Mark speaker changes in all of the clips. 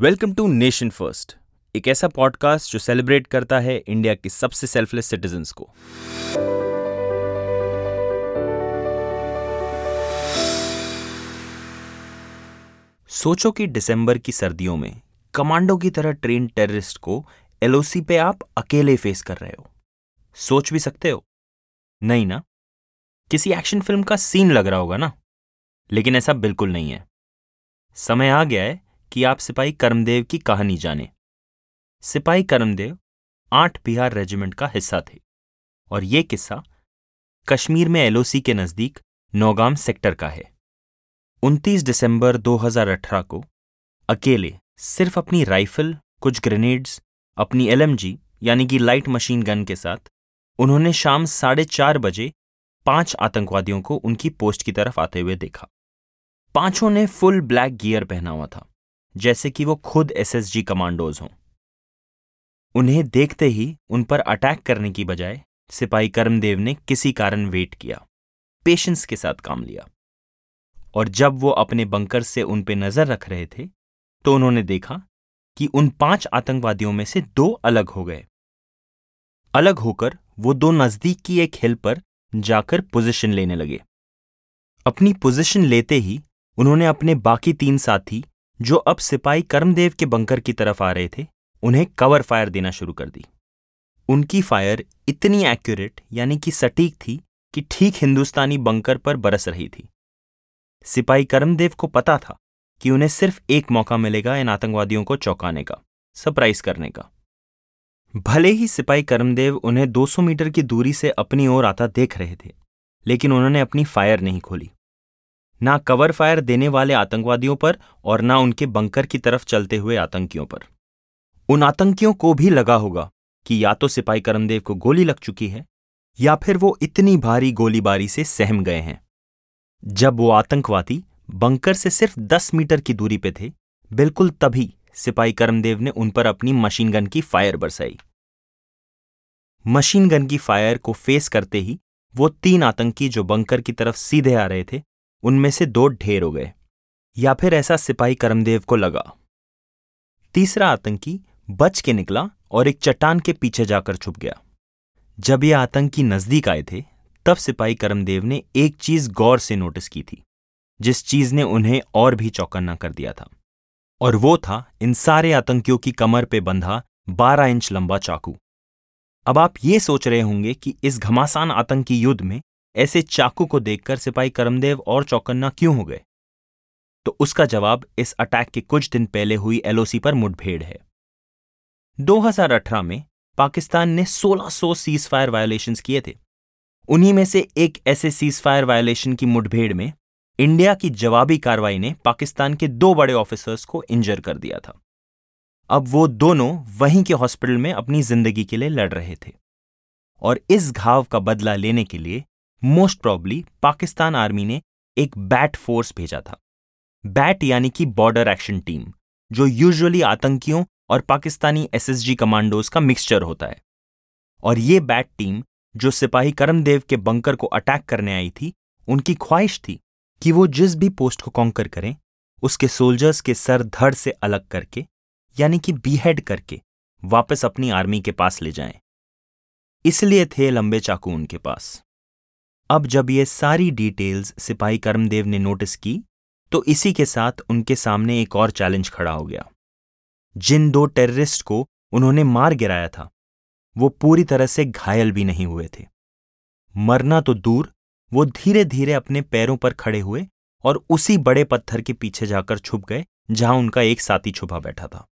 Speaker 1: Welcome to nation first, एक ऐसा podcast जो सेलिब्रेट करता है इंडिया के सबसे सेल्फलेस सिटीजन्स को। सोचो कि दिसंबर की सर्दियों में कमांडो की तरह ट्रेन टेररिस्ट को एलओसी पे आप अकेले फेस कर रहे हो। सोच भी सकते हो। नहीं ना? किसी एक्शन फ़िल्म का सीन लग रहा होगा ना? लेकिन ऐसा बिल्कुल नहीं है। समय आ गया है कि आप सिपाही करमदेव की कहानी जाने। सिपाही करमदेव आठ बिहार रेजिमेंट का हिस्सा थे और ये किस्सा कश्मीर में एलओसी के नज़दीक नौगाम सेक्टर का है। 29 दिसंबर 2018 को अकेले सिर्फ़ अपनी राइफल, कुछ ग्रेनेड्स, अपनी एलएमजी, यानी कि लाइट मशीन गन के साथ उन्होंने शाम साढ़े चार बजे पाँच आतंकवादियों को उनकी पोस्ट की तरफ़ आते हुए देखा। पाँचों ने फुल ब्लैक गियर पहना हुआ था। जैसे कि वो खुद एसएसजी कमांडोज हों। उन्हें देखते ही, उन पर अटैक करने की बजाय, सिपाही करमदेव ने किसी कारण वेट किया, पेशेंस के साथ काम लिया। और जब वो अपने बंकर से उन पे नज़र रख रहे थे तो उन्होंने देखा कि उन पाँच आतंकवादियों में से दो अलग हो गए। अलग होकर, वो दो नज़दीक की एक हिल पर जाकर पोजीशन लेने लगे। अपनी पोजीशन लेते ही, उन्होंने अपने बाकी तीन साथी जो अब सिपाही कर्मदेव के बंकर की तरफ़ आ रहे थे, उन्हें कवर फायर देना शुरू कर दी। उनकी फायर इतनी एक्यूरेट, यानी कि सटीक थी, कि ठीक हिंदुस्तानी बंकर पर बरस रही थी। सिपाही कर्मदेव को पता था कि उन्हें सिर्फ़ एक मौका मिलेगा इन आतंकवादियों को चौंकाने का, सरप्राइज़ करने का। भले ही सिपाही कर्मदेव उन्हें 200 मीटर की दूरी से अपनी ओर आता देख रहे थे, लेकिन उन्होंने अपनी फायर नहीं खोली। ना कवर फायर देने वाले आतंकवादियों पर और ना उनके बंकर की तरफ़ चलते हुए आतंकियों पर। उन आतंकियों को भी लगा होगा कि या तो सिपाही करमदेव को गोली लग चुकी है, या फिर वो इतनी भारी गोलीबारी से सहम गए हैं। जब वो आतंकवादी बंकर से सिर्फ़ दस मीटर की दूरी पे थे, बिल्कुल तभी सिपाही करमदेव ने उन पर अपनी मशीन गन की फायर बरसाई। मशीन गन की फायर को फेस करते ही वो तीन आतंकी जो बंकर की तरफ़ सीधे आ रहे थे उनमें से दो ढेर हो गए, या फिर ऐसा सिपाही करमदेव को लगा। तीसरा आतंकी बच के निकला और एक चट्टान के पीछे जाकर छुप गया। जब ये आतंकी नज़दीक आए थे, तब सिपाही करमदेव ने एक चीज़ गौर से नोटिस की थी, जिस चीज़ ने उन्हें और भी चौकन्ना कर दिया था, और वो था इन सारे आतंकियों की कमर पे बंधा 12 इंच लंबा चाकू। अब आप ये सोच रहे होंगे कि इस घमासान आतंकी युद्ध में ऐसे चाकू को देखकर सिपाही करमदेव और चौकन्ना क्यों हो गए? तो उसका जवाब इस अटैक के कुछ दिन पहले हुई एलओसी पर मुठभेड़ है। 2018 में पाकिस्तान ने 1600 सीज फायर वायोलेशन किए थे। उन्हीं में से एक ऐसे सीज फायर वायोलेशन की मुठभेड़ में इंडिया की जवाबी कार्रवाई ने पाकिस्तान के दो बड़े ऑफिसर्स को इंजर कर दिया था। अब वो दोनों वहीं के हॉस्पिटल में अपनी ज़िंदगी के लिए लड़ रहे थे। और इस घाव का बदला लेने के लिए मोस्ट प्रॉब्ली पाकिस्तान आर्मी ने एक बैट फोर्स भेजा था। बैट यानी कि बॉर्डर एक्शन टीम जो यूजुअली आतंकियों और पाकिस्तानी एसएसजी कमांडोज का मिक्सचर होता है। और ये बैट टीम जो सिपाही करमदेव के बंकर को अटैक करने आई थी, उनकी ख्वाहिश थी कि वो जिस भी पोस्ट को कॉन्कर करें, उसके सोल्जर्स के सर धड़ से अलग करके, यानी कि बीहेड करके, वापस अपनी आर्मी के पास ले जाएँ। इसलिए थे लंबे चाकू उनके पास। अब जब ये सारी डिटेल्स सिपाही कर्मदेव ने नोटिस की तो इसी के साथ उनके सामने एक और चैलेंज खड़ा हो गया। जिन दो टेररिस्ट को उन्होंने मार गिराया था, वो पूरी तरह से घायल भी नहीं हुए थे। मरना तो दूर, वो धीरे धीरे अपने पैरों पर खड़े हुए और उसी बड़े पत्थर के पीछे जाकर छुप गए, जहाँ उनका एक साथी छुपा बैठा था।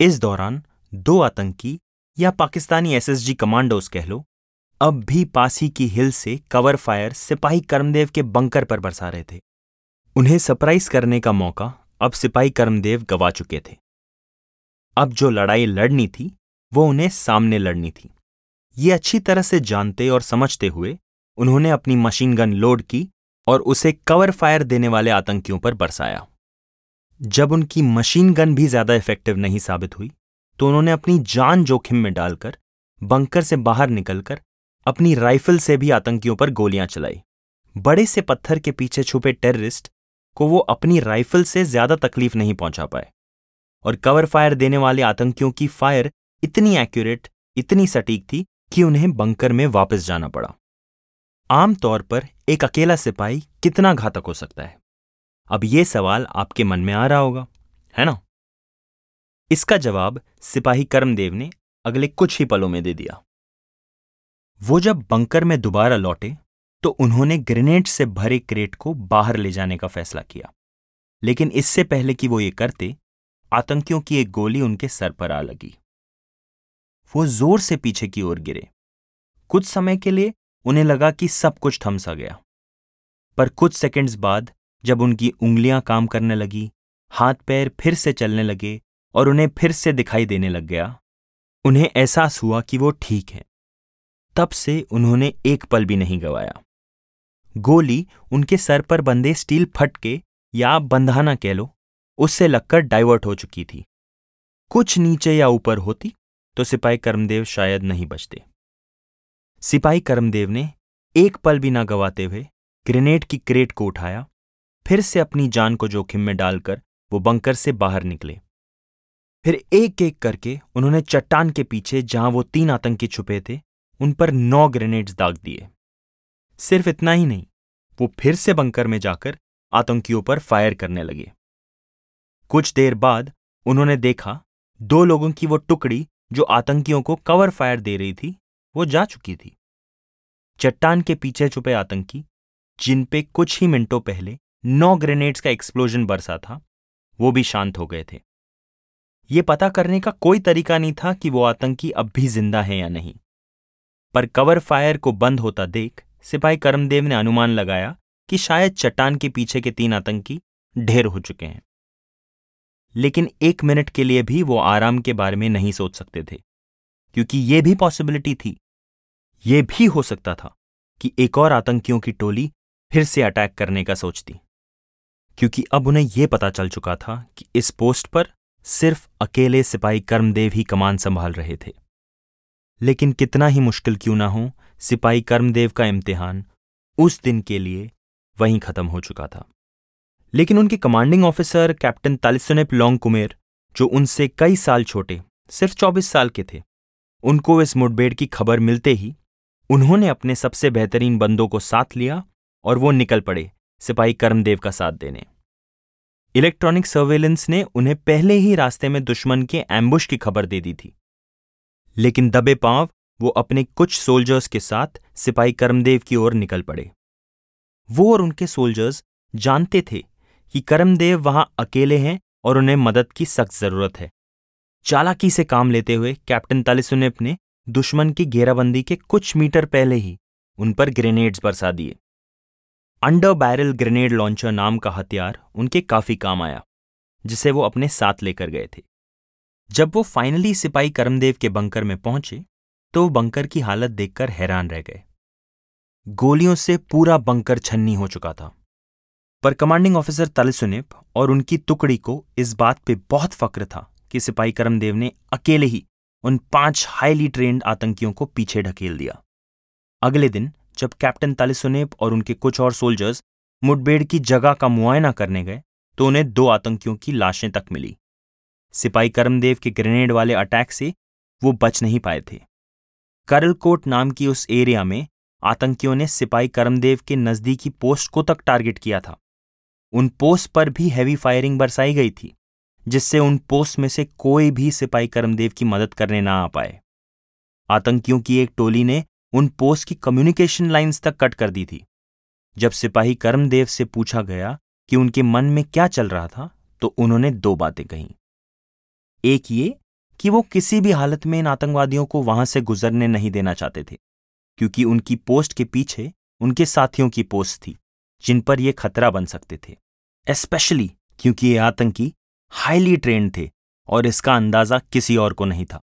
Speaker 1: इस दौरान दो आतंकी या पाकिस्तानी एसएसजी कमांडोज कह लो अब भी पासी की हिल से कवर फायर सिपाही कर्मदेव के बंकर पर बरसा रहे थे। उन्हें सरप्राइज़ करने का मौका अब सिपाही कर्मदेव गवा चुके थे। अब जो लड़ाई लड़नी थी, वो उन्हें सामने लड़नी थी। ये अच्छी तरह से जानते और समझते हुए उन्होंने अपनी मशीन गन लोड की और उसे कवर फायर देने वाले आतंकियों पर बरसाया। जब उनकी मशीन गन भी ज़्यादा इफ़ेक्टिव नहीं साबित हुई तो उन्होंने अपनी जान जोखिम में डालकर बंकर से बाहर निकलकर अपनी राइफल से भी आतंकियों पर गोलियाँ चलाई। बड़े से पत्थर के पीछे छुपे टेररिस्ट को वो अपनी राइफल से ज़्यादा तकलीफ़ नहीं पहुँचा पाए। और कवर फायर देने वाले आतंकियों की फायर इतनी एक्यूरेट, इतनी सटीक थी कि उन्हें बंकर में वापस जाना पड़ा। आमतौर पर एक अकेला सिपाही कितना घातक हो सकता है? अब यह सवाल आपके मन में आ रहा होगा, है ना? इसका जवाब सिपाही कर्मदेव ने अगले कुछ ही पलों में दे दिया। वो जब बंकर में दोबारा लौटे तो उन्होंने ग्रेनेड से भरे क्रेट को बाहर ले जाने का फैसला किया। लेकिन इससे पहले कि वो ये करते, आतंकियों की एक गोली उनके सर पर आ लगी। वो ज़ोर से पीछे की ओर गिरे। कुछ समय के लिए उन्हें लगा कि सब कुछ थम सा गया। पर कुछ सेकंड्स बाद, जब उनकी उंगलियाँ काम करने लगी, हाथ पैर फिर से चलने लगे और उन्हें फिर से दिखाई देने लग गया, उन्हें एहसास हुआ कि वो ठीक है। तब से उन्होंने एक पल भी नहीं गवाया। गोली उनके सर पर बंधे स्टील फटके या बंधाना कह लो, उससे लगकर डाइवर्ट हो चुकी थी। कुछ नीचे या ऊपर होती तो सिपाही कर्मदेव शायद नहीं बचते। सिपाही कर्मदेव ने एक पल भी ना गवाते हुए ग्रेनेड की क्रेट को उठाया, फिर से अपनी जान को जोखिम में डालकर वो बंकर से बाहर निकले। फिर एक एक करके उन्होंने चट्टान के पीछे जहाँ वो तीन आतंकी छुपे थे उन पर नौ ग्रेनेड्स दाग दिए। सिर्फ़ इतना ही नहीं, वो फिर से बंकर में जाकर आतंकियों पर फायर करने लगे। कुछ देर बाद उन्होंने देखा, दो लोगों की वो टुकड़ी जो आतंकियों को कवर फायर दे रही थी, वो जा चुकी थी। चट्टान के पीछे छुपे आतंकी, जिन पे कुछ ही मिनटों पहले नौ ग्रेनेड्स का एक्सप्लोजन बरसा था, वो भी शांत हो गए थे। ये पता करने का कोई तरीका नहीं था कि वो आतंकी अब भी ज़िंदा है या नहीं। पर कवर फायर को बंद होता देख सिपाही करमदेव ने अनुमान लगाया कि शायद चट्टान के पीछे के तीन आतंकी ढेर हो चुके हैं। लेकिन एक मिनट के लिए भी वो आराम के बारे में नहीं सोच सकते थे, क्योंकि ये भी पॉसिबिलिटी थी। ये भी हो सकता था कि एक और आतंकियों की टोली फिर से अटैक करने का सोचती क्योंकि अब उन्हें यह पता चल चुका था कि इस पोस्ट पर सिर्फ़ अकेले सिपाही कर्मदेव ही कमान संभाल रहे थे। लेकिन कितना ही मुश्किल क्यों ना हो, सिपाही कर्मदेव का इम्तिहान उस दिन के लिए वहीं खत्म हो चुका था। लेकिन उनके कमांडिंग ऑफिसर कैप्टन तालिसनेप लॉन्ग कुमेर जो उनसे कई साल छोटे, सिर्फ़ 24 साल के थे, उनको इस मुठभेड़ की खबर मिलते ही उन्होंने अपने सबसे बेहतरीन बंदों को साथ लिया और वो निकल पड़े सिपाही कर्मदेव का साथ देने। इलेक्ट्रॉनिक सर्वेलेंस ने उन्हें पहले ही रास्ते में दुश्मन के एम्बुश की खबर दे दी थी। लेकिन दबे पाँव वो अपने कुछ सोल्जर्स के साथ सिपाही कर्मदेव की ओर निकल पड़े। वो और उनके सोल्जर्स जानते थे कि करमदेव वहाँ अकेले हैं और उन्हें मदद की सख्त ज़रूरत है। चालाकी से काम लेते हुए कैप्टन तालिसुनेप ने दुश्मन की घेराबंदी के कुछ मीटर पहले ही उन पर ग्रेनेड्स बरसा दिए। अंडर बैरल ग्रेनेड लॉन्चर नाम का हथियार उनके काफ़ी काम आया, जिसे वो अपने साथ लेकर गए थे। जब वो फाइनली सिपाही करमदेव के बंकर में पहुँचे तो बंकर की हालत देखकर हैरान रह गए। गोलियों से पूरा बंकर छन्नी हो चुका था। पर कमांडिंग ऑफिसर तलसुनिप और उनकी टुकड़ी को इस बात पे बहुत फक्र था कि सिपाही करमदेव ने अकेले ही उन पाँच हाईली ट्रेन्ड आतंकियों को पीछे ढकेल दिया। अगले दिन, जब कैप्टन तालिसुनेप और उनके कुछ और सोल्जर्स मुठभेड़ की जगह का मुआयना करने गए तो उन्हें दो आतंकियों की लाशें तक मिली। सिपाही करमदेव के ग्रेनेड वाले अटैक से वो बच नहीं पाए थे। करलकोट नाम की उस एरिया में आतंकियों ने सिपाही करमदेव के नजदीकी पोस्ट को तक टारगेट किया था। उन पोस्ट पर भी हैवी फायरिंग बरसाई गई थी, जिससे उन पोस्ट में से कोई भी सिपाही करमदेव की मदद करने ना आ पाए। आतंकियों की एक टोली ने उन पोस्ट की कम्युनिकेशन लाइंस तक कट कर दी थी। जब सिपाही करमदेव से पूछा गया कि उनके मन में क्या चल रहा था तो उन्होंने दो बातें कही। एक ये कि वो किसी भी हालत में इन आतंकवादियों को वहाँ से गुजरने नहीं देना चाहते थे, क्योंकि उनकी पोस्ट के पीछे उनके साथियों की पोस्ट थी, जिन पर यह खतरा बन सकते थे। एस्पेशली क्योंकि ये आतंकी हाईली ट्रेंड थे और इसका अंदाज़ा किसी और को नहीं था।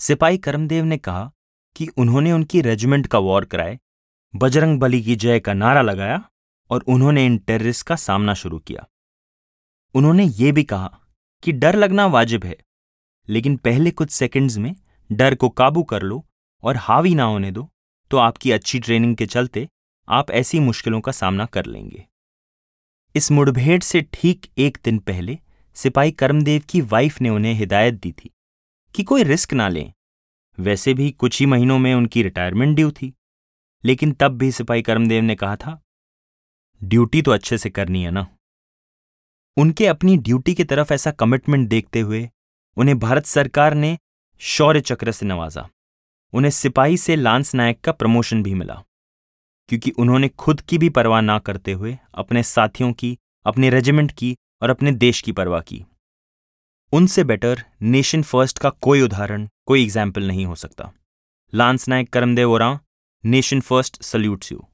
Speaker 1: सिपाही करमदेव ने कहा कि उन्होंने उनकी रेजिमेंट का वॉर कराए, बजरंग बली की जय का नारा लगाया और उन्होंने इन टेररिस्ट का सामना शुरू किया। उन्होंने ये भी कहा कि डर लगना वाजिब है। लेकिन पहले कुछ सेकंड्स में डर को काबू कर लो और हावी ना होने दो तो आपकी अच्छी ट्रेनिंग के चलते आप ऐसी मुश्किलों का सामना कर लेंगे। इस मुठभेड़ से ठीक एक दिन पहले सिपाही कर्मदेव की वाइफ ने उन्हें हिदायत दी थी कि कोई रिस्क ना लें। वैसे भी कुछ ही महीनों में उनकी रिटायरमेंट ड्यू थी। लेकिन तब भी सिपाही कर्मदेव ने कहा था ड्यूटी तो अच्छे से करनी है ना? उनके अपनी ड्यूटी की तरफ़ ऐसा कमिटमेंट देखते हुए, उन्हें भारत सरकार ने शौर्य चक्र से नवाजा। उन्हें सिपाही से लांस नायक का प्रमोशन भी मिला। क्योंकि उन्होंने खुद की भी परवाह ना करते हुए अपने साथियों की, अपने रेजिमेंट की और अपने देश की परवाह की। उनसे बेटर नेशन फ़र्स्ट का कोई उदाहरण, कोई एग्ज़ाम्पल नहीं हो सकता। Lance Naik Karamdev Oraon nation first salutes you